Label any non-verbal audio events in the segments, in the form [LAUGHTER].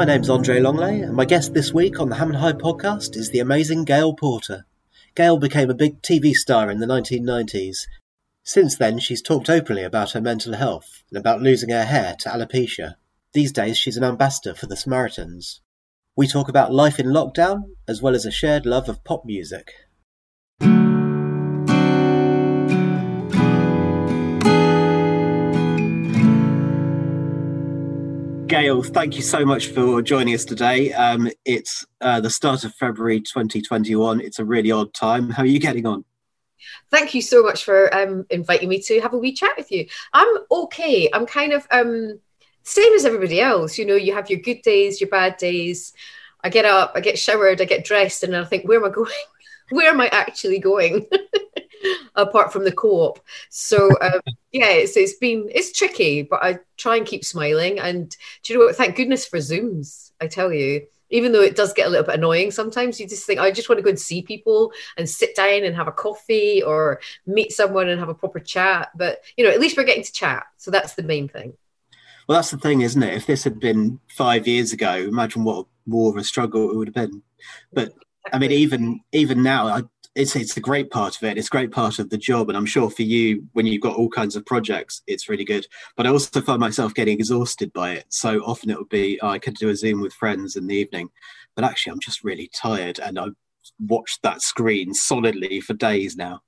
My name's André Langlois, and my guest this week on the Ham&High podcast is the amazing Gail Porter. Gail became a big TV star in the 1990s. Since then, she's talked openly about her mental health and about losing her hair to alopecia. These days, she's an ambassador for the Samaritans. We talk about life in lockdown, as well as a shared love of pop music. Gail, thank you so much for joining us today. Um, it's uh, the start of February 2021. It's a really odd time. How are you getting on? Thank you so much for um, inviting me to have a wee chat with you. I'm okay. I'm kind of um, same as everybody else. You know, you have your good days, your bad days. I get up, I get showered, I get dressed, and I think, where am I [LAUGHS] going? where am I actually going? [LAUGHS] apart from the co-op. So um, yeah, it's, it's been it's tricky, but I try and keep smiling. And do you know what? Thank goodness for Zooms. I tell you, even though it does get a little bit annoying sometimes, you just think I just want to go and see people and sit down and have a coffee or meet someone and have a proper chat. But you know, at least we're getting to chat, so that's the main thing. Well, that's the thing, isn't it? If this had been five years ago, imagine what more of a struggle it would have been. But I mean, even even now, I it's it's a great part of it. It's a great part of the job, and I'm sure for you, when you've got all kinds of projects, it's really good. But I also find myself getting exhausted by it. So often it would be oh, I could do a Zoom with friends in the evening, but actually I'm just really tired, and I've watched that screen solidly for days now.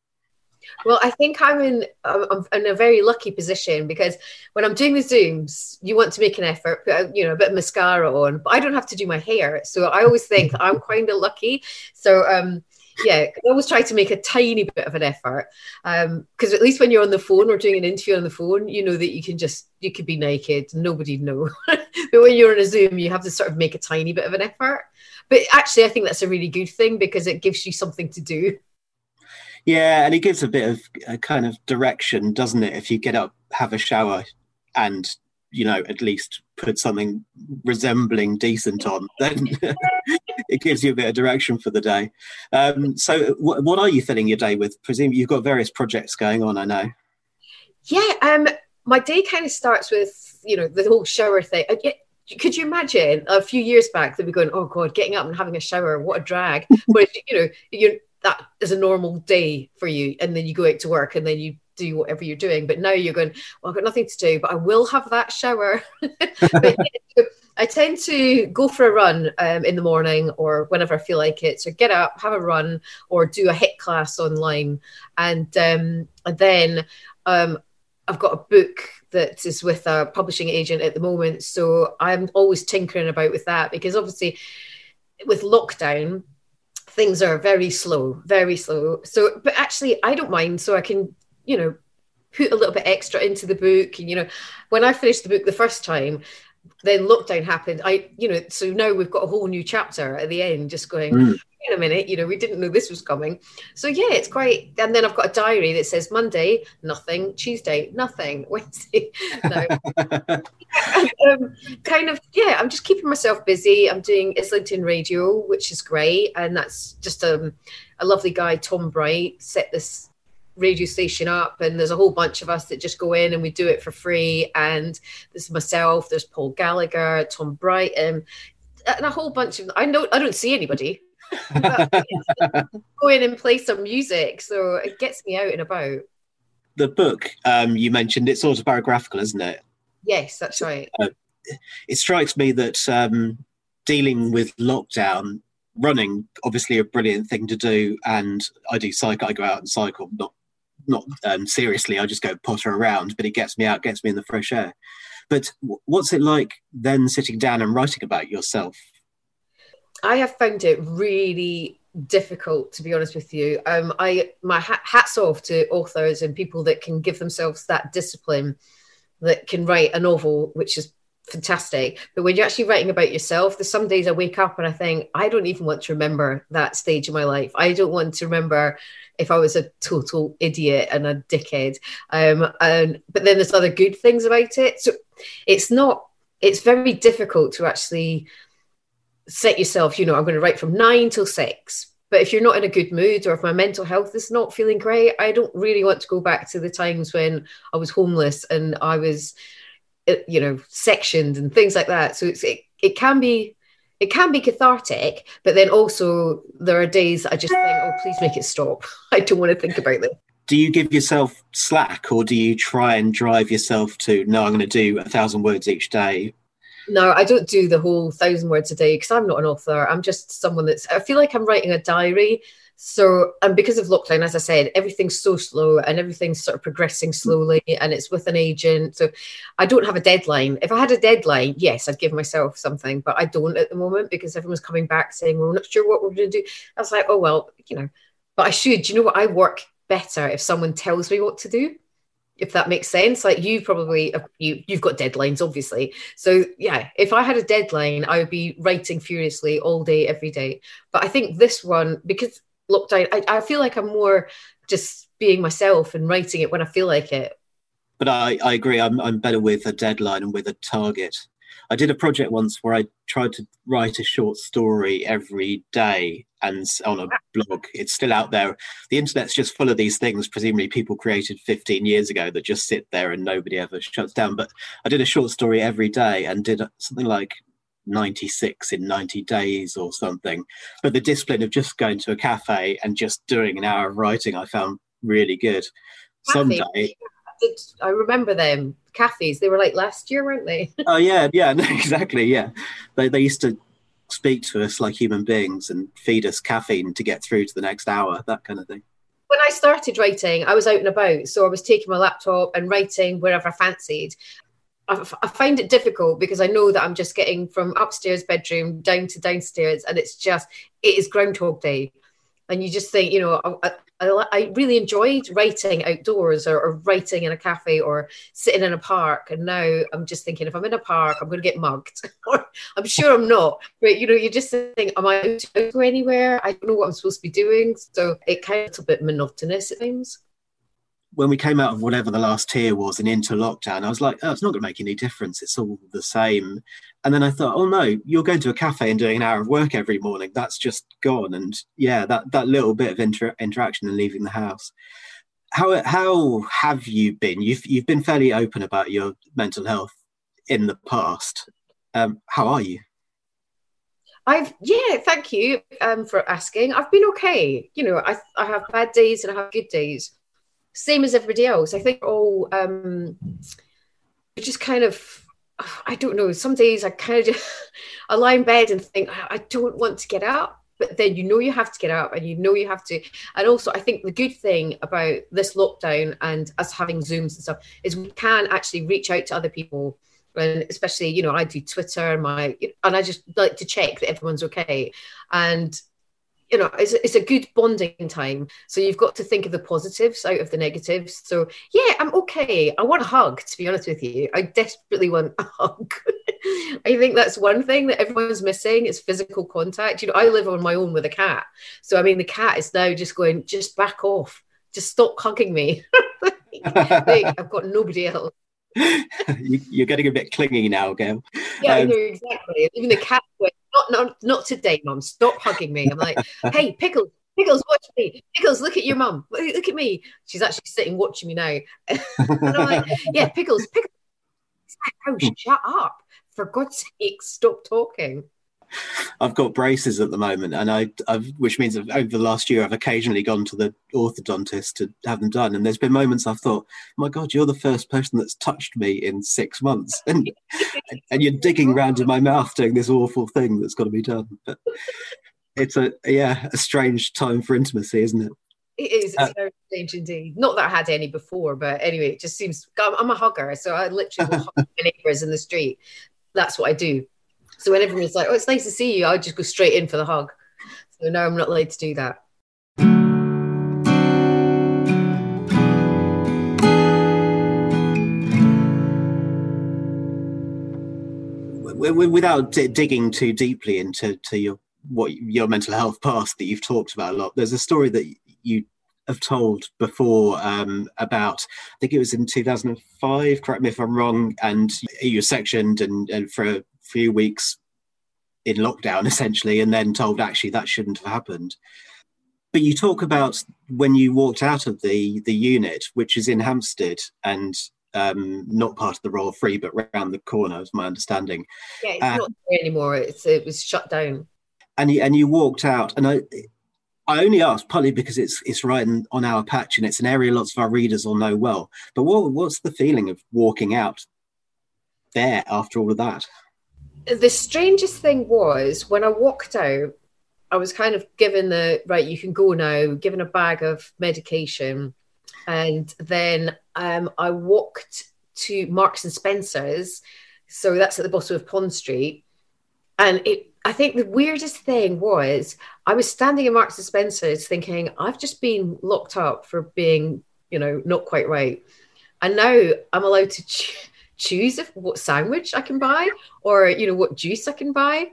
Well, I think I'm in I'm in a very lucky position because when I'm doing the zooms, you want to make an effort, put you know a bit of mascara on, but I don't have to do my hair, so I always think [LAUGHS] I'm kind of lucky. So um, yeah, I always try to make a tiny bit of an effort because um, at least when you're on the phone or doing an interview on the phone, you know that you can just you could be naked, nobody'd know. [LAUGHS] but when you're on a Zoom, you have to sort of make a tiny bit of an effort. But actually, I think that's a really good thing because it gives you something to do. Yeah, and it gives a bit of a kind of direction, doesn't it? If you get up, have a shower, and you know at least put something resembling decent on, then [LAUGHS] it gives you a bit of direction for the day. Um, so, w- what are you filling your day with? Presumably, you've got various projects going on. I know. Yeah, um, my day kind of starts with you know the whole shower thing. Could you imagine a few years back that we're going, oh god, getting up and having a shower, what a drag. [LAUGHS] but you know, you that is a normal day for you, and then you go out to work, and then you do whatever you're doing. But now you're going, well, I've got nothing to do, but I will have that shower. [LAUGHS] I tend to go for a run um, in the morning or whenever I feel like it. So get up, have a run, or do a HIIT class online, and, um, and then um, I've got a book that is with a publishing agent at the moment. So I'm always tinkering about with that because obviously with lockdown things are very slow, very slow. So, but actually, I don't mind. So I can you know, put a little bit extra into the book. And, you know, when I finished the book the first time, then lockdown happened. I, you know, so now we've got a whole new chapter at the end, just going, mm. wait a minute, you know, we didn't know this was coming. So yeah, it's quite. And then I've got a diary that says Monday, nothing, Tuesday, nothing, [LAUGHS] Wednesday, no. [LAUGHS] um, kind of, yeah, I'm just keeping myself busy. I'm doing Islington Radio, which is great. And that's just um, a lovely guy, Tom Bright, set this radio station up and there's a whole bunch of us that just go in and we do it for free. And there's myself there's paul gallagher tom brighton and a whole bunch of i know i don't see anybody. [LAUGHS] Go in and play some music. So it gets me out and about. The book um, you mentioned it's autobiographical isn't it? Yes that's right. uh, it strikes me that um, dealing with lockdown running obviously a brilliant thing to do and i do cycle i go out and cycle not not um, seriously. I just go potter around, but it gets me out, gets me in the fresh air. But what's it like then sitting down and writing about yourself? I have found it really difficult to be honest with you um i my hats off to authors and people that can give themselves that discipline that can write a novel which is fantastic. But when you're actually writing about yourself, there's some days I wake up and I think, I don't even want to remember that stage of my life. I don't want to remember if I was a total idiot and a dickhead. Um, and but then there's other good things about it. So it's not. It's very difficult to actually set yourself. You know, I'm going to write from nine till six. But if you're not in a good mood or if my mental health is not feeling great, I don't really want to go back to the times when I was homeless and I was, Uh, you know, sections and things like that. So it's it, it can be it can be cathartic, but then also there are days I just think, oh, please make it stop. [LAUGHS] I don't want to think about this. Do you give yourself slack or do you try and drive yourself to, no, I'm going to do a thousand words each day? No, I don't do the whole thousand words a day because I'm not an author. I'm just someone that's, I feel like I'm writing a diary so, and because of lockdown, as I said, everything's so slow and everything's sort of progressing mm-hmm. slowly, and it's with an agent. So, I don't have a deadline. If I had a deadline, yes, I'd give myself something, but I don't at the moment because everyone's coming back saying we're not sure what we're going to do. I was like, oh well, you know, but I should. You know what? I work better if someone tells me what to do. If that makes sense, like you probably you you've got deadlines, obviously. So yeah, if I had a deadline, I would be writing furiously all day, every day. But I think this one because lockdown, I, I feel like I'm more just being myself and writing it when I feel like it. But I, I agree. I'm, I'm better with a deadline and with a target. I did a project once where I tried to write a short story every day and on a blog. It's still out there. The internet's just full of these things, presumably people created 15 years ago that just sit there and nobody ever shuts down. But I did a short story every day and did something like 96 in 90 days or something. But the discipline of just going to a cafe and just doing an hour of writing, I found really good. Someday. I remember them, cafes. They were like last year, weren't they? [LAUGHS] oh, yeah, yeah, [LAUGHS] exactly. Yeah. They, they used to speak to us like human beings and feed us caffeine to get through to the next hour, that kind of thing when I started writing, I was out and about. So I was taking my laptop and writing wherever I fancied. I, find it difficult because I know that I'm just getting from upstairs bedroom down to downstairs, and it's just it is Groundhog Day, and you just think, you know, I, I, I really enjoyed writing outdoors or, or, writing in a cafe or sitting in a park, and now I'm just thinking if I'm in a park, I'm going to get mugged. [LAUGHS] I'm sure I'm not, but you know, you just think, am I to go anywhere? I don't know what I'm supposed to be doing, so it kind of a bit monotonous at times when we came out of whatever the last tier was and into lockdown, I was like, oh, it's not going to make any difference. It's all the same. And then I thought, oh no, you're going to a cafe and doing an hour of work every morning. That's just gone. And yeah, that that little bit of inter- interaction and leaving the house. How how have you been? You've you've been fairly open about your mental health in the past. Um, how are you? I've yeah, thank you um, for asking. I've been okay. You know, I I have bad days and I have good days same as everybody else. I think all um, just kind of I don't know. Some days I kind of just [LAUGHS] I lie in bed and think I don't want to get up, but then you know you have to get up and you know you have to. And also, I think the good thing about this lockdown and us having Zooms and stuff is we can actually reach out to other people. And especially, you know, I do Twitter and my and I just like to check that everyone's okay. And you know it's, it's a good bonding time. So you've got to think of the positives out of the negatives. So yeah i'm okay. I want a hug to be honest with you. I desperately want a hug. [LAUGHS] I think that's one thing that everyone's missing is physical contact. You know i live on my own with a cat. So i mean the cat is now just going just back off. Just stop hugging me. [LAUGHS] I've got nobody else. [LAUGHS] You, are getting a bit clingy now, Gail. Yeah, um, exactly. Even the cat went, not, not, not today, mom. Stop hugging me. I'm like, hey, Pickles, Pickles, watch me. Pickles, look at your mum. Look at me. She's actually sitting watching me now. [LAUGHS] and I'm like, yeah, Pickles, Pickles. Oh, shut up. For God's sake, stop talking. I've got braces at the moment, and I, I've, which means over the last year, I've occasionally gone to the orthodontist to have them done. And there's been moments I've thought, "My God, you're the first person that's touched me in six months," [LAUGHS] and and you're digging around in my mouth doing this awful thing that's got to be done. But it's a yeah, a strange time for intimacy, isn't it? It is. It's uh, very strange indeed. Not that I had any before, but anyway, it just seems. I'm a hugger, so I literally hug [LAUGHS] my neighbours in the street. That's what I do. So when everyone's like, "Oh, it's nice to see you," I just go straight in for the hug. So no, I'm not allowed to do that. Without digging too deeply into to your what your mental health past that you've talked about a lot, there's a story that you have told before um, about I think it was in 2005. Correct me if I'm wrong. And you were sectioned and, and for few weeks in lockdown [LAUGHS] essentially and then told actually that shouldn't have happened but you talk about when you walked out of the the unit which is in hampstead and um, not part of the Royal Free, but around the corner, is my understanding. Yeah, it's uh, not there anymore. It's it was shut down. And you and you walked out, and I I only asked partly because it's it's right in, on our patch, and it's an area lots of our readers will know well. But what what's the feeling of walking out there after all of that? The strangest thing was when I walked out, I was kind of given the right, you can go now, given a bag of medication and then um, I walked to Marks and Spencers. So that's at the bottom of Pond Street. And it, I think the weirdest thing was I was standing in Marks and Spencers thinking, I've just been locked up for being, you know, not quite right. And now I'm allowed to [LAUGHS] choose if, what sandwich I can buy or, you know, what juice I can buy.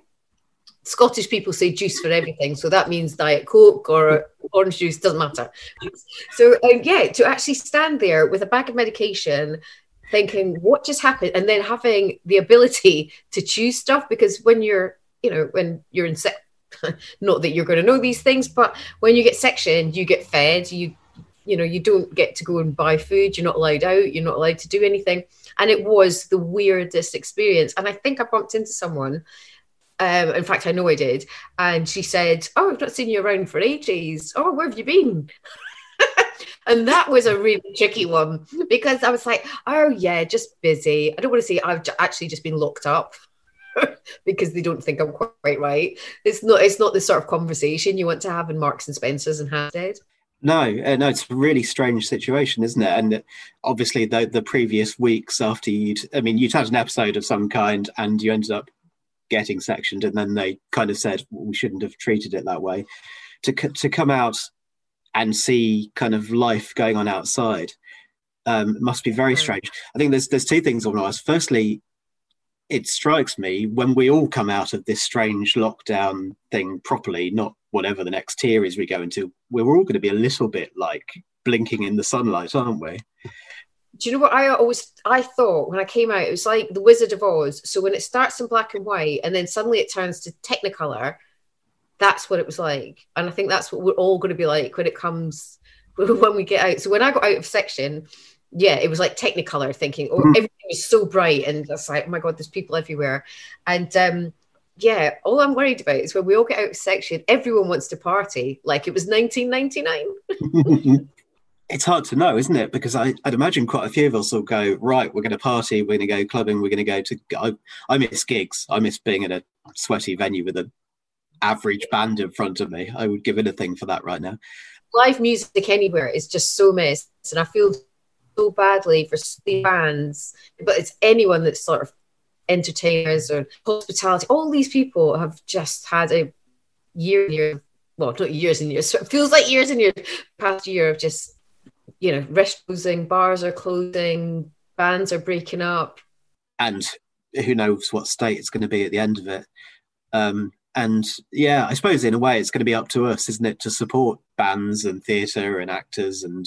Scottish people say juice for everything, so that means Diet Coke or orange juice doesn't matter. So um, yeah, to actually stand there with a bag of medication, thinking what just happened, and then having the ability to choose stuff because when you're you know when you're in sec, [LAUGHS] not that you're going to know these things, but when you get sectioned, you get fed, you you know you don't get to go and buy food you're not allowed out you're not allowed to do anything and it was the weirdest experience and i think i bumped into someone um, in fact, I know I did. And she said, Oh, I've not seen you around for ages. Oh, where have you been? [LAUGHS] and that was a really tricky one because I was like, Oh, yeah, just busy. I don't want to say I've actually just been locked up. [LAUGHS] because they don't think I'm quite right. It's not. It's not the sort of conversation you want to have in Marks and Spencers and Hampstead. No, uh, no, it's a really strange situation, isn't it? And obviously, the the previous weeks after you'd, I mean, you'd had an episode of some kind, and you ended up getting sectioned, and then they kind of said well, we shouldn't have treated it that way. To to come out and see kind of life going on outside um, must be very strange. I think there's there's two things on us. Firstly, it strikes me when we all come out of this strange lockdown thing properly, not whatever the next tier is we go into, we're all going to be a little bit like blinking in the sunlight, aren't we? do you know what I always I thought when I came out? It was like the Wizard of Oz. So when it starts in black and white and then suddenly it turns to Technicolor, that's what it was like. And I think that's what we're all going to be like when it comes [LAUGHS] when we get out. So when I got out of section, yeah, it was like Technicolor, thinking, oh, mm-hmm. everything was so bright, and it's like, oh my god, there's people everywhere, and um, yeah, all I'm worried about is when we all get out of section, everyone wants to party like it was 1999. [LAUGHS] it's hard to know, isn't it? Because I, would imagine quite a few of us will go, right, we're going to party, we're going to go clubbing, we're going to go to. I, I miss gigs. I miss being in a sweaty venue with an average band in front of me. I would give anything for that right now. Live music anywhere is just so missed. And I feel so badly for the bands, but it's anyone that's sort of entertainers or hospitality. All these people have just had a year, year, well, not years and years, [LAUGHS] it feels like years and years past year of just you know, restaurants closing, bars are closing, bands are breaking up. And who knows what state it's going to be at the end of it. Um, and yeah, I suppose in a way it's going to be up to us, isn't it, to support bands and theatre and actors and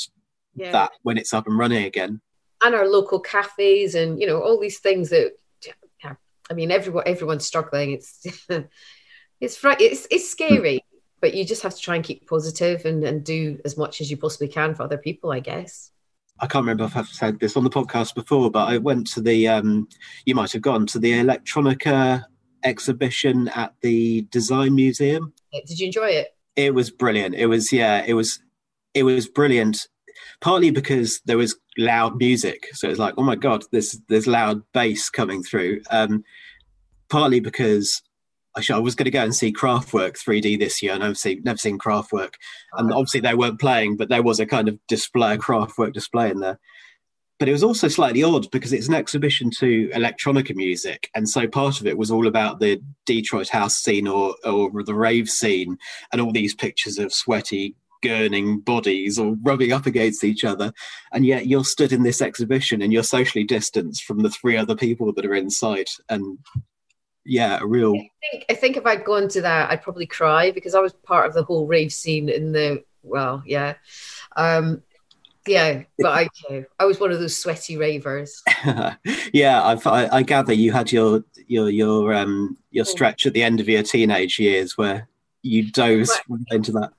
yeah. that when it's up and running again. And our local cafes and you know all these things that I mean everyone everyone's struggling. It's [LAUGHS] it's it's it's scary but you just have to try and keep positive and, and do as much as you possibly can for other people, I guess. I can't remember if I've said this on the podcast before, but I went to the, um, you might have gone to the Electronica exhibition at the Design Museum. Did you enjoy it? It was brilliant. It was, yeah, it was, it was brilliant. Partly because there was loud music, so it's like, oh my god, there's there's loud bass coming through. Um, partly because I, I was going to go and see Kraftwerk 3D this year, and I've seen, never seen Kraftwerk. And obviously they weren't playing, but there was a kind of display, a Kraftwerk display in there. But it was also slightly odd because it's an exhibition to electronica music, and so part of it was all about the Detroit house scene or or the rave scene, and all these pictures of sweaty gurning bodies or rubbing up against each other. And yet you're stood in this exhibition and you're socially distanced from the three other people that are inside. And yeah, a real. I think, I think if I'd gone to that, I'd probably cry because I was part of the whole rave scene in the well, yeah, um, yeah. But I, I was one of those sweaty ravers. [LAUGHS] yeah, I've, I, I gather you had your your your um your oh. stretch at the end of your teenage years where you dove into that.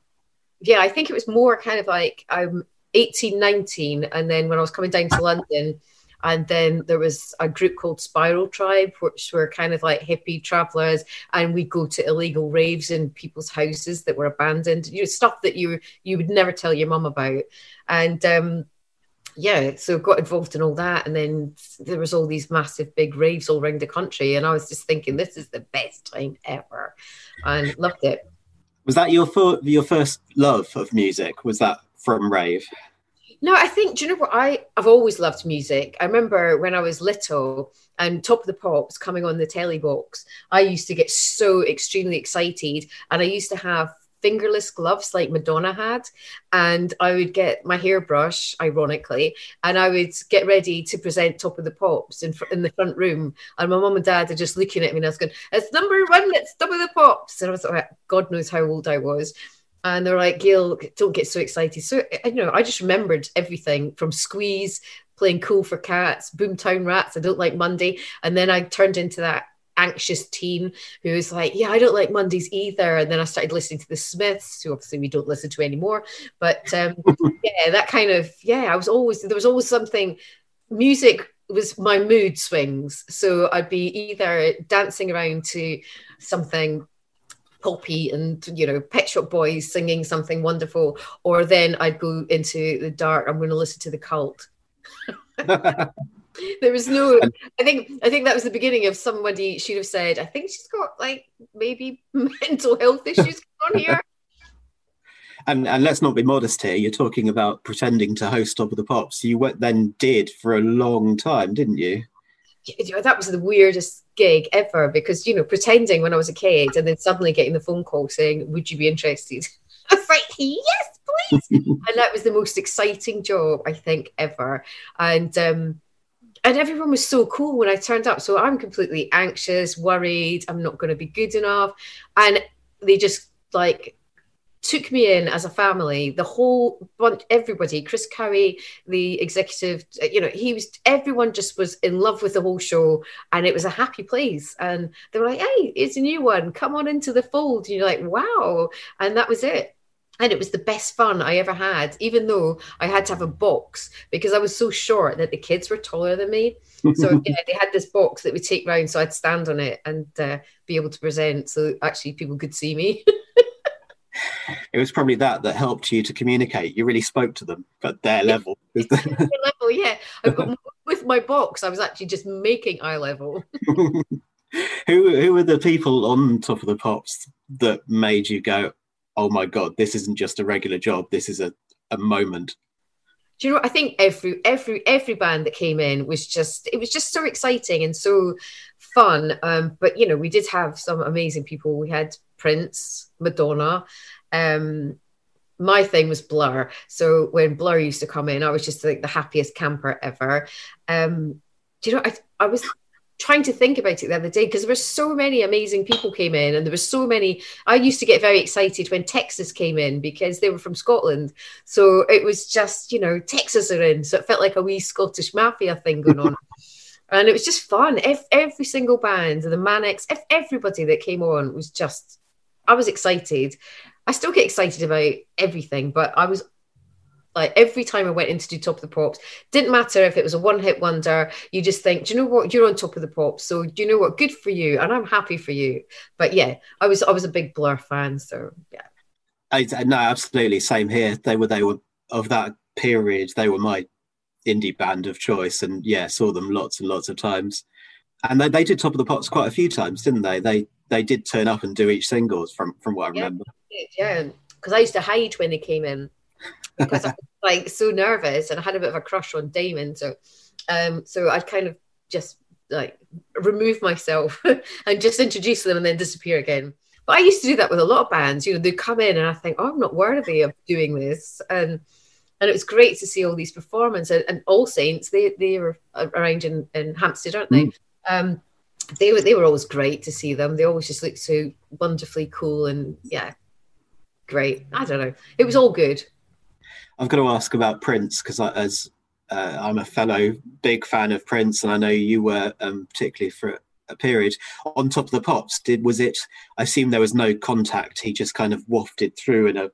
Yeah, I think it was more kind of like I'm 18, 19, and then when I was coming down to London. And then there was a group called Spiral Tribe, which were kind of like hippie travelers, and we'd go to illegal raves in people's houses that were abandoned. You know, stuff that you you would never tell your mum about. And um, yeah, so got involved in all that, and then there was all these massive big raves all around the country, and I was just thinking, this is the best time ever, and loved it. Was that your your first love of music? Was that from rave? No, I think. Do you know what? I I've always loved music. I remember when I was little and Top of the Pops coming on the telly box. I used to get so extremely excited, and I used to have fingerless gloves like Madonna had. And I would get my hairbrush, ironically, and I would get ready to present Top of the Pops in, fr- in the front room. And my mum and dad are just looking at me and I was going, It's number one, it's Top of the Pops. And I was like, God knows how old I was. And they're like, Gail, don't get so excited. So, you know, I just remembered everything from Squeeze, playing Cool for Cats, Boomtown Rats, I Don't Like Monday. And then I turned into that anxious teen who was like, Yeah, I don't like Mondays either. And then I started listening to the Smiths, who obviously we don't listen to anymore. But um, [LAUGHS] yeah, that kind of, yeah, I was always, there was always something, music was my mood swings. So I'd be either dancing around to something poppy and you know pet shop boys singing something wonderful or then i'd go into the dark i'm going to listen to the cult [LAUGHS] [LAUGHS] there was no i think i think that was the beginning of somebody should have said i think she's got like maybe [LAUGHS] mental health issues on here. [LAUGHS] And and let's not be modest here you're talking about pretending to host top of the pops. You went, then did for a long time didn't you? Yeah, that was the weirdest gig ever because you know pretending when i was a kid and then suddenly getting the phone call saying would you be interested? [LAUGHS] I was like yes please. And that was the most exciting job i think ever. And um and everyone was so cool when I turned up. So I'm completely anxious, worried, I'm not going to be good enough. And they just like took me in as a family, the whole bunch, everybody, Chris Cowey, the executive, uh, you know, he was, everyone just was in love with the whole show and it was a happy place. And they were like, hey, it's a new one, come on into the fold. And you're like, wow. And that was it and it was the best fun I ever had, even though I had to have a box because I was so short that the kids were taller than me. So [LAUGHS] yeah, they had this box that we take round, so I'd stand on it and uh, be able to present, so actually people could see me. [LAUGHS] it was probably that that helped you to communicate. You really spoke to them at their level. [LAUGHS] level, yeah. with my box, I was actually just making eye level. who who were the people on top of the pops that made you go, oh my god this isn't just a regular job this is a, a moment. Do you know i think every every every band that came in was just it was just so exciting and so fun. Um, but you know we did have some amazing people. We had prince madonna um, my thing was blur. So when blur used to come in i was just like the happiest camper ever. Um, do you know I, I was trying to think about it the other day because there were so many amazing people came in and there were so many i used to get very excited when texas came in because they were from scotland. So it was just you know texas are in so it felt like a wee scottish mafia thing going on. [LAUGHS] And it was just fun. Every, every single band the manics everybody that came on was just i was excited. I still get excited about everything but i was like every time I went in to do Top of the Pops, didn't matter if it was a one hit wonder. You just think, do you know what? You're on Top of the Pops, so do you know what? Good for you, and I'm happy for you. But yeah, I was I was a big Blur fan, so yeah. I, no, absolutely, same here. They were they were of that period. They were my indie band of choice, and yeah, saw them lots and lots of times. And they, they did Top of the Pops quite a few times, didn't they? They they did turn up and do each singles from from what I yeah, remember. Yeah, because I used to hide when they came in because I was like so nervous and I had a bit of a crush on Damon. So, um, so I'd kind of just like remove myself [LAUGHS] and just introduce them and then disappear again. But I used to do that with a lot of bands. You know, they come in and I think, oh, I'm not worthy of doing this, and and it was great to see all these performances. And, and All Saints, they they were around in, in Hampstead, aren't they? Mm. Um, they were they were always great to see them. They always just looked so wonderfully cool and yeah, great. I don't know. It was all good. I've got to ask about Prince because as uh, I'm a fellow big fan of Prince, and I know you were um, particularly for a period on top of the pops. Did was it? I assume there was no contact. He just kind of wafted through in a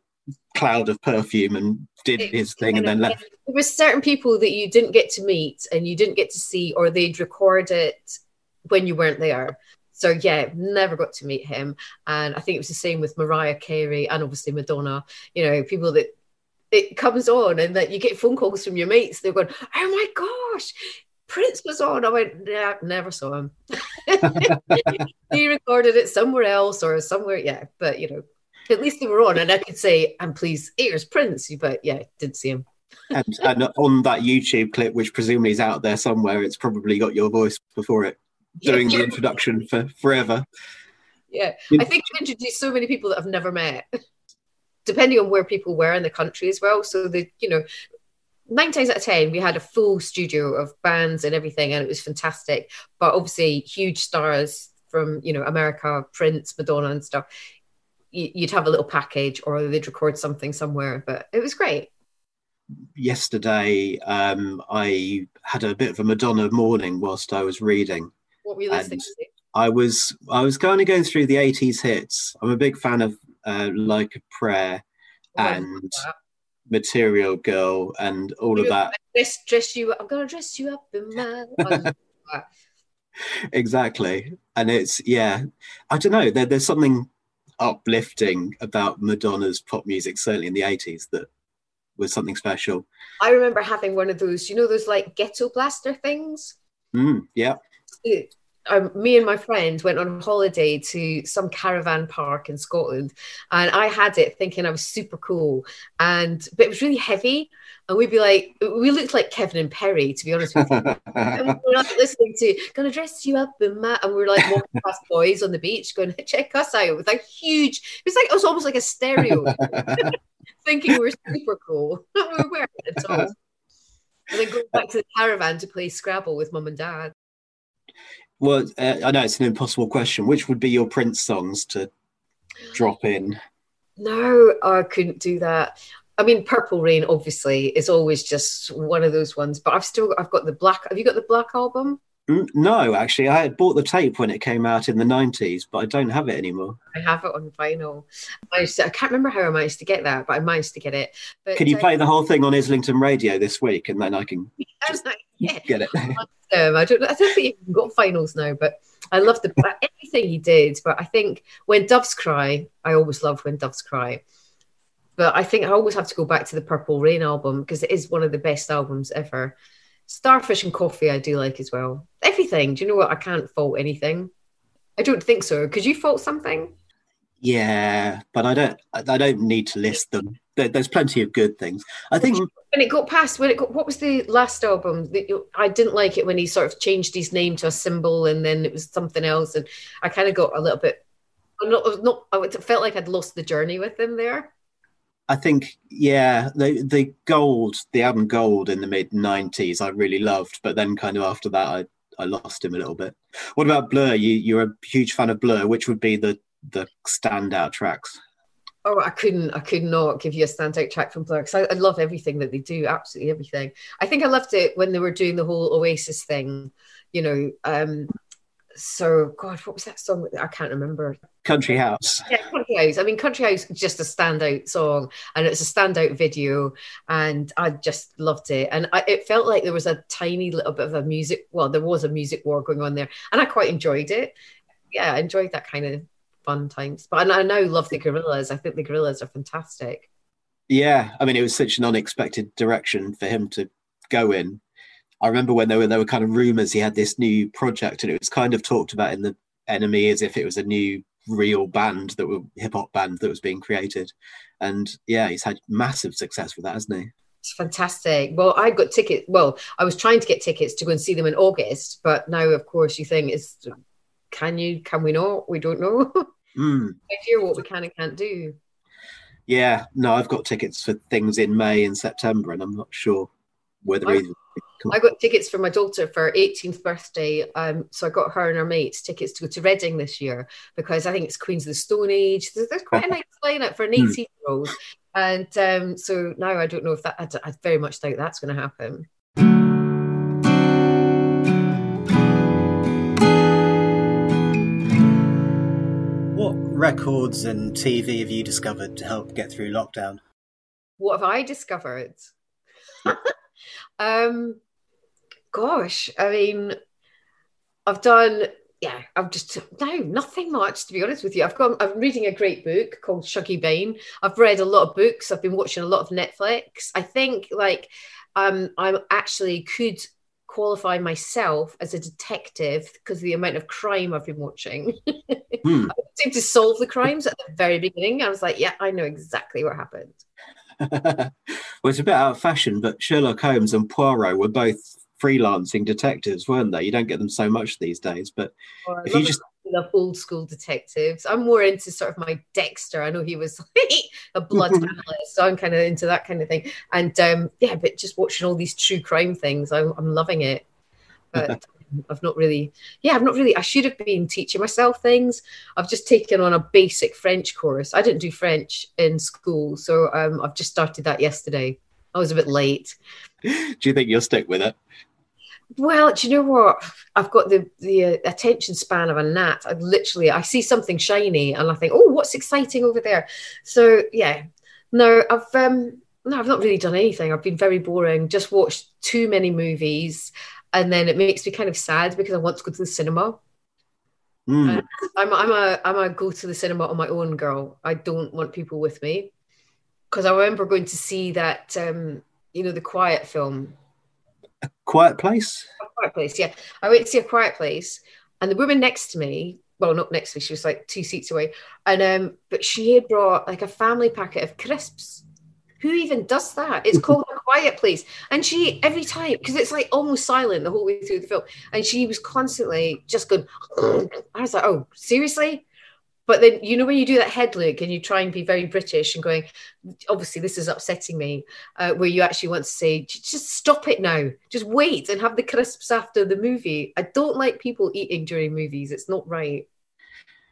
cloud of perfume and did his thing and, and then left. There were certain people that you didn't get to meet and you didn't get to see, or they'd record it when you weren't there. So yeah, never got to meet him. And I think it was the same with Mariah Carey and obviously Madonna. You know, people that it comes on and that you get phone calls from your mates. They're going, "Oh my gosh, Prince was on." I went, "Yeah, never saw him. [LAUGHS] he recorded it somewhere else or somewhere." Yeah, but you know, at least they were on, and I could say, "And please, here's Prince." But yeah, didn't see him. and, and on that YouTube clip, which presumably is out there somewhere, it's probably got your voice before it doing the introduction for forever. Yeah, I think you introduced so many people that I've never met, depending on where people were in the country as well. So the you know, nine times out of ten, we had a full studio of bands and everything, and it was fantastic. But obviously, huge stars from you know America, Prince, Madonna, and stuff. You'd have a little package, or they'd record something somewhere, but it was great yesterday um, I had a bit of a Madonna morning whilst I was reading, what were you listening to? I was I was kind of going through the 80s hits. I'm a big fan of uh, Like a Prayer oh, and Material Girl and all you, of that. Dress, dress you I'm gonna dress you up in my [LAUGHS] exactly. And it's yeah, I don't know. There, there's something uplifting about Madonna's pop music, certainly in the 80s, that was something special. I remember having one of those, you know, those like ghetto blaster things. Mm, yeah um, me and my friend went on holiday to some caravan park in Scotland, and I had it thinking I was super cool, and but it was really heavy, and we'd be like, we looked like Kevin and Perry, to be honest with you. and we are like listening to "Gonna Dress You Up" and we are like walking past boys on the beach, going, "Check us out!" with a huge. It was like it was almost like a stereo, [LAUGHS] thinking we were super cool. [LAUGHS] we weren't at all. And then going back to the caravan to play Scrabble with mum and dad. Well, uh, I know it's an impossible question. Which would be your Prince songs to drop in? No, I couldn't do that. I mean, Purple Rain obviously is always just one of those ones. But I've still I've got the Black. Have you got the Black album? No, actually, I had bought the tape when it came out in the nineties, but I don't have it anymore. I have it on vinyl. I, to, I, can't remember how I managed to get that, but I managed to get it. But, can you uh, play the whole thing on Islington Radio this week, and then I can yeah. [LAUGHS] get it? um, I don't. I don't think you've got finals now, but I love the everything he did. But I think when doves cry, I always love when doves cry. But I think I always have to go back to the Purple Rain album because it is one of the best albums ever. Starfish and coffee, I do like as well. Everything. Do you know what? I can't fault anything. I don't think so. Could you fault something? Yeah, but I don't. I don't need to list them. There's plenty of good things. I think when it got past, when it got, what was the last album that you, I didn't like it when he sort of changed his name to a symbol and then it was something else, and I kind of got a little bit. Not, not. I felt like I'd lost the journey with him there. I think, yeah, the the gold, the album Gold in the mid '90s, I really loved, but then kind of after that, I I lost him a little bit. What about Blur? You you're a huge fan of Blur. Which would be the the standout tracks? Oh, I couldn't, I could not give you a standout track from Blur because I, I, love everything that they do, absolutely everything. I think I loved it when they were doing the whole Oasis thing, you know. Um, so, God, what was that song? I can't remember. Country House. Yeah, Country House. I mean, Country House is just a standout song and it's a standout video. And I just loved it. And I, it felt like there was a tiny little bit of a music, well, there was a music war going on there. And I quite enjoyed it. Yeah, I enjoyed that kind of fun times. But I, I now love the Gorillaz. I think the Gorillaz are fantastic. Yeah. I mean, it was such an unexpected direction for him to go in. I remember when there were there were kind of rumors he had this new project, and it was kind of talked about in the NME as if it was a new real band that were hip hop band that was being created. And yeah, he's had massive success with that, hasn't he? It's fantastic. Well, I got tickets. Well, I was trying to get tickets to go and see them in August, but now, of course, you think is can you? Can we not? We don't know. [LAUGHS] Mm. hear what we can and can't do. Yeah, no, I've got tickets for things in May and September, and I'm not sure whether either I got tickets for my daughter for her 18th birthday. Um, so I got her and her mates tickets to go to Reading this year because I think it's Queens of the Stone Age. There's, there's quite a [LAUGHS] nice lineup for an hmm. 18 year old. And um, so now I don't know if that, I, I very much doubt that's going to happen. What records and TV have you discovered to help get through lockdown? What have I discovered? Um, gosh, I mean, I've done yeah, I've just no, nothing much to be honest with you. I've gone. I'm reading a great book called Shuggie Bain. I've read a lot of books. I've been watching a lot of Netflix. I think like um I'm actually could qualify myself as a detective because of the amount of crime I've been watching. Hmm. [LAUGHS] I seem to solve the crimes at the very beginning. I was like, yeah, I know exactly what happened. Well, it's a bit out of fashion, but Sherlock Holmes and Poirot were both freelancing detectives, weren't they? You don't get them so much these days. But oh, if you just love old school detectives, I'm more into sort of my Dexter. I know he was [LAUGHS] a blood [LAUGHS] analyst, so I'm kind of into that kind of thing. And um, yeah, but just watching all these true crime things, I'm, I'm loving it. But [LAUGHS] I've not really, yeah, I've not really. I should have been teaching myself things. I've just taken on a basic French course. I didn't do French in school, so um, I've just started that yesterday. I was a bit late. [LAUGHS] Do you think you'll stick with it? Well, do you know what? I've got the the uh, attention span of a gnat. I literally I see something shiny and I think, oh, what's exciting over there? So yeah, no, I've um no, I've not really done anything. I've been very boring. Just watched too many movies, and then it makes me kind of sad because I want to go to the cinema. Mm. I'm I'm a I'm a go to the cinema on my own girl. I don't want people with me because I remember going to see that um you know the Quiet film a quiet place? A quiet place, yeah. I went to see a quiet place, and the woman next to me, well, not next to me, she was like two seats away, and um, but she had brought like a family packet of crisps. Who even does that? It's [LAUGHS] called a quiet place. And she every time, because it's like almost silent the whole way through the film, and she was constantly just going. [CLEARS THROAT] I was like, oh, seriously? But then, you know, when you do that head look and you try and be very British and going, obviously, this is upsetting me, uh, where you actually want to say, just stop it now. Just wait and have the crisps after the movie. I don't like people eating during movies. It's not right.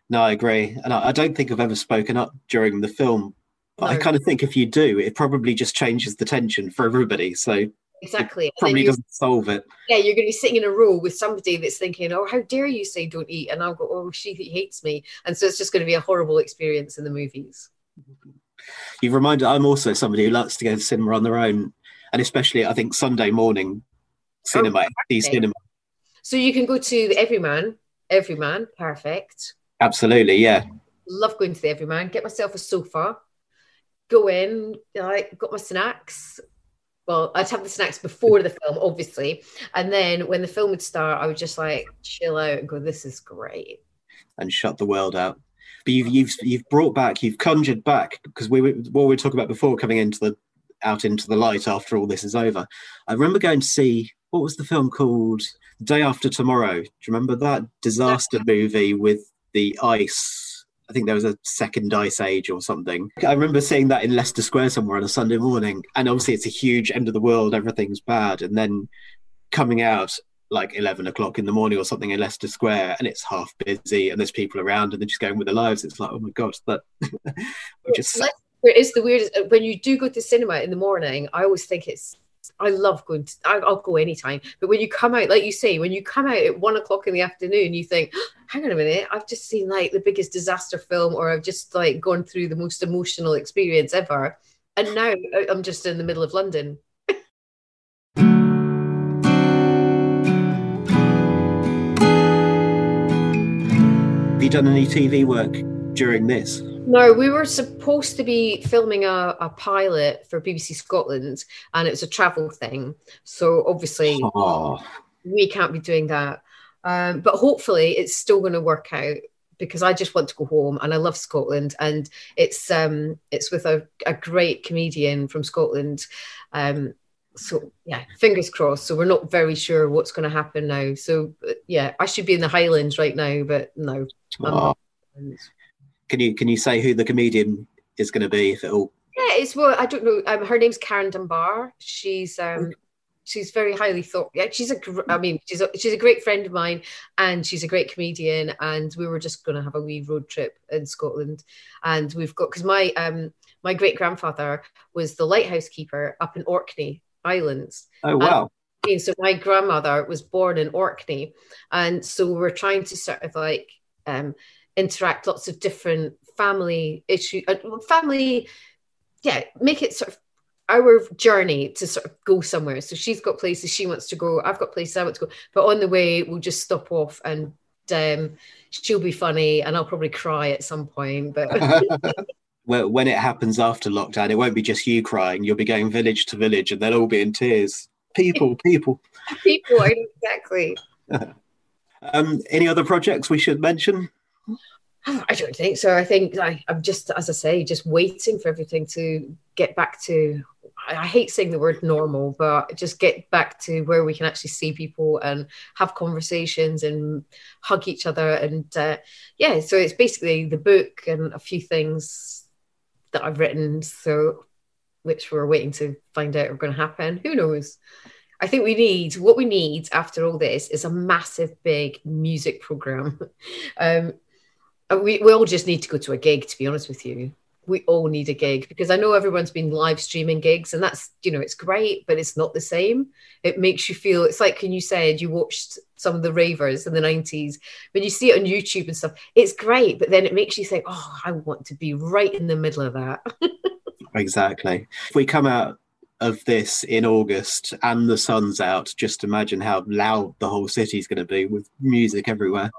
No, I agree. And I, I don't think I've ever spoken up during the film. But. I kind of think if you do, it probably just changes the tension for everybody. So Exactly. probably doesn't solve it. Yeah, you're going to be sitting in a row with somebody that's thinking, "Oh, how dare you say don't eat?" And I'll go, "Oh, she hates me," and so it's just going to be a horrible experience in the movies. You've reminded. I'm also somebody who likes to go to cinema on their own, and especially I think Sunday morning oh, cinema, oh, cinema. So you can go to the Everyman. Everyman, perfect. Absolutely, yeah. Love going to the Everyman. Get myself a sofa. Go in, like got my snacks, well, I'd have the snacks before the film, obviously. And then when the film would start, I would just like chill out and go, this is great. And shut the world out. But you've you've you've brought back, you've conjured back because we were what we were talking about before coming into the out into the light after all this is over. I remember going to see what was the film called? Day After Tomorrow. Do you remember that disaster [LAUGHS] movie with the ice I think there was a second Ice Age or something. I remember seeing that in Leicester Square somewhere on a Sunday morning, and obviously it's a huge end of the world, everything's bad, and then coming out like 11 o'clock in the morning or something in Leicester Square, and it's half busy, and there's people around, and they're just going with their lives. It's like, oh my god, that [LAUGHS] just. The weirdest when you do go to cinema in the morning. I always think it's I love going to, I'll go anytime. But when you come out, like you say, when you come out at one o'clock in the afternoon, you think, hang on a minute, I've just seen like the biggest disaster film, or I've just like gone through the most emotional experience ever. And now uh, I'm just in the middle of London. Have you done any TV work during this? No, we were supposed to be filming a, a pilot for BBC Scotland, and it was a travel thing. So obviously, oh. we can't be doing that. Um, but hopefully, it's still going to work out because I just want to go home, and I love Scotland, and it's um, it's with a, a great comedian from Scotland. Um, so yeah, fingers crossed. So we're not very sure what's going to happen now. So yeah, I should be in the Highlands right now, but no. Can you can you say who the comedian is going to be if it all? Yeah, it's well, I don't know. Um, her name's Karen Dunbar. She's um, she's very highly thought. Yeah, she's a. I mean, she's a, she's a great friend of mine, and she's a great comedian. And we were just going to have a wee road trip in Scotland, and we've got because my um my great grandfather was the lighthouse keeper up in Orkney Islands. Oh wow. And so my grandmother was born in Orkney, and so we're trying to sort of like um, interact, lots of different family issues, uh, family, yeah, make it sort of our journey to sort of go somewhere. So she's got places she wants to go. I've got places I want to go. But on the way, we'll just stop off and um, she'll be funny and I'll probably cry at some point. But [LAUGHS] [LAUGHS] well, when it happens after lockdown, it won't be just you crying. You'll be going village to village and they'll all be in tears. People, [LAUGHS] people. people, exactly. um, any other projects we should mention? [SIGHS] I don't think so. I think I, am just, as I say, just waiting for everything to get back to. I, I hate saying the word normal, but just get back to where we can actually see people and have conversations and hug each other. And uh, yeah, so it's basically the book and a few things that I've written. So, which we're waiting to find out are going to happen. Who knows? I think we need what we need after all this is a massive, big music program. [LAUGHS] um, Uh, we, we all just need to go to a gig, to be honest with you. We all need a gig because I know everyone's been live streaming gigs and that's, you know, it's great, but it's not the same. It makes you feel, it's like when you said you watched some of the ravers in the 90s, when you see it on YouTube and stuff, it's great, but then it makes you think, oh, I want to be right in the middle of that. [LAUGHS] exactly. If we come out of this in August and the sun's out, just imagine how loud the whole city's going to be with music everywhere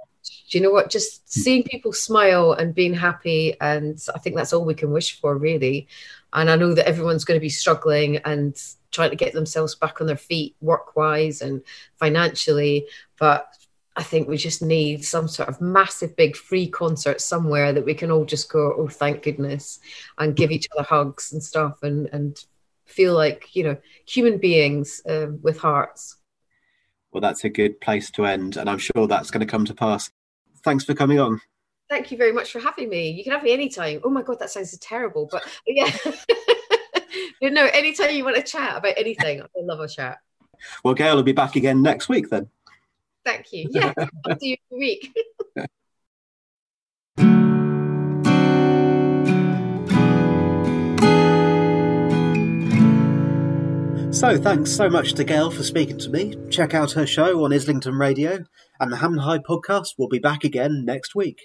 do you know what? Just seeing people smile and being happy, and I think that's all we can wish for, really. And I know that everyone's going to be struggling and trying to get themselves back on their feet, work wise and financially. But I think we just need some sort of massive, big free concert somewhere that we can all just go, oh, thank goodness, and give each other hugs and stuff, and and feel like you know human beings uh, with hearts. Well, that's a good place to end, and I'm sure that's going to come to pass. Thanks for coming on. Thank you very much for having me. You can have me anytime. Oh my god, that sounds terrible, but yeah. [LAUGHS] no, anytime you want to chat about anything, I love a chat. Well, Gail will be back again next week then. Thank you. Yeah, I'll see you in a week. [LAUGHS] So, thanks so much to Gail for speaking to me. Check out her show on Islington Radio, and the Ham High podcast will be back again next week.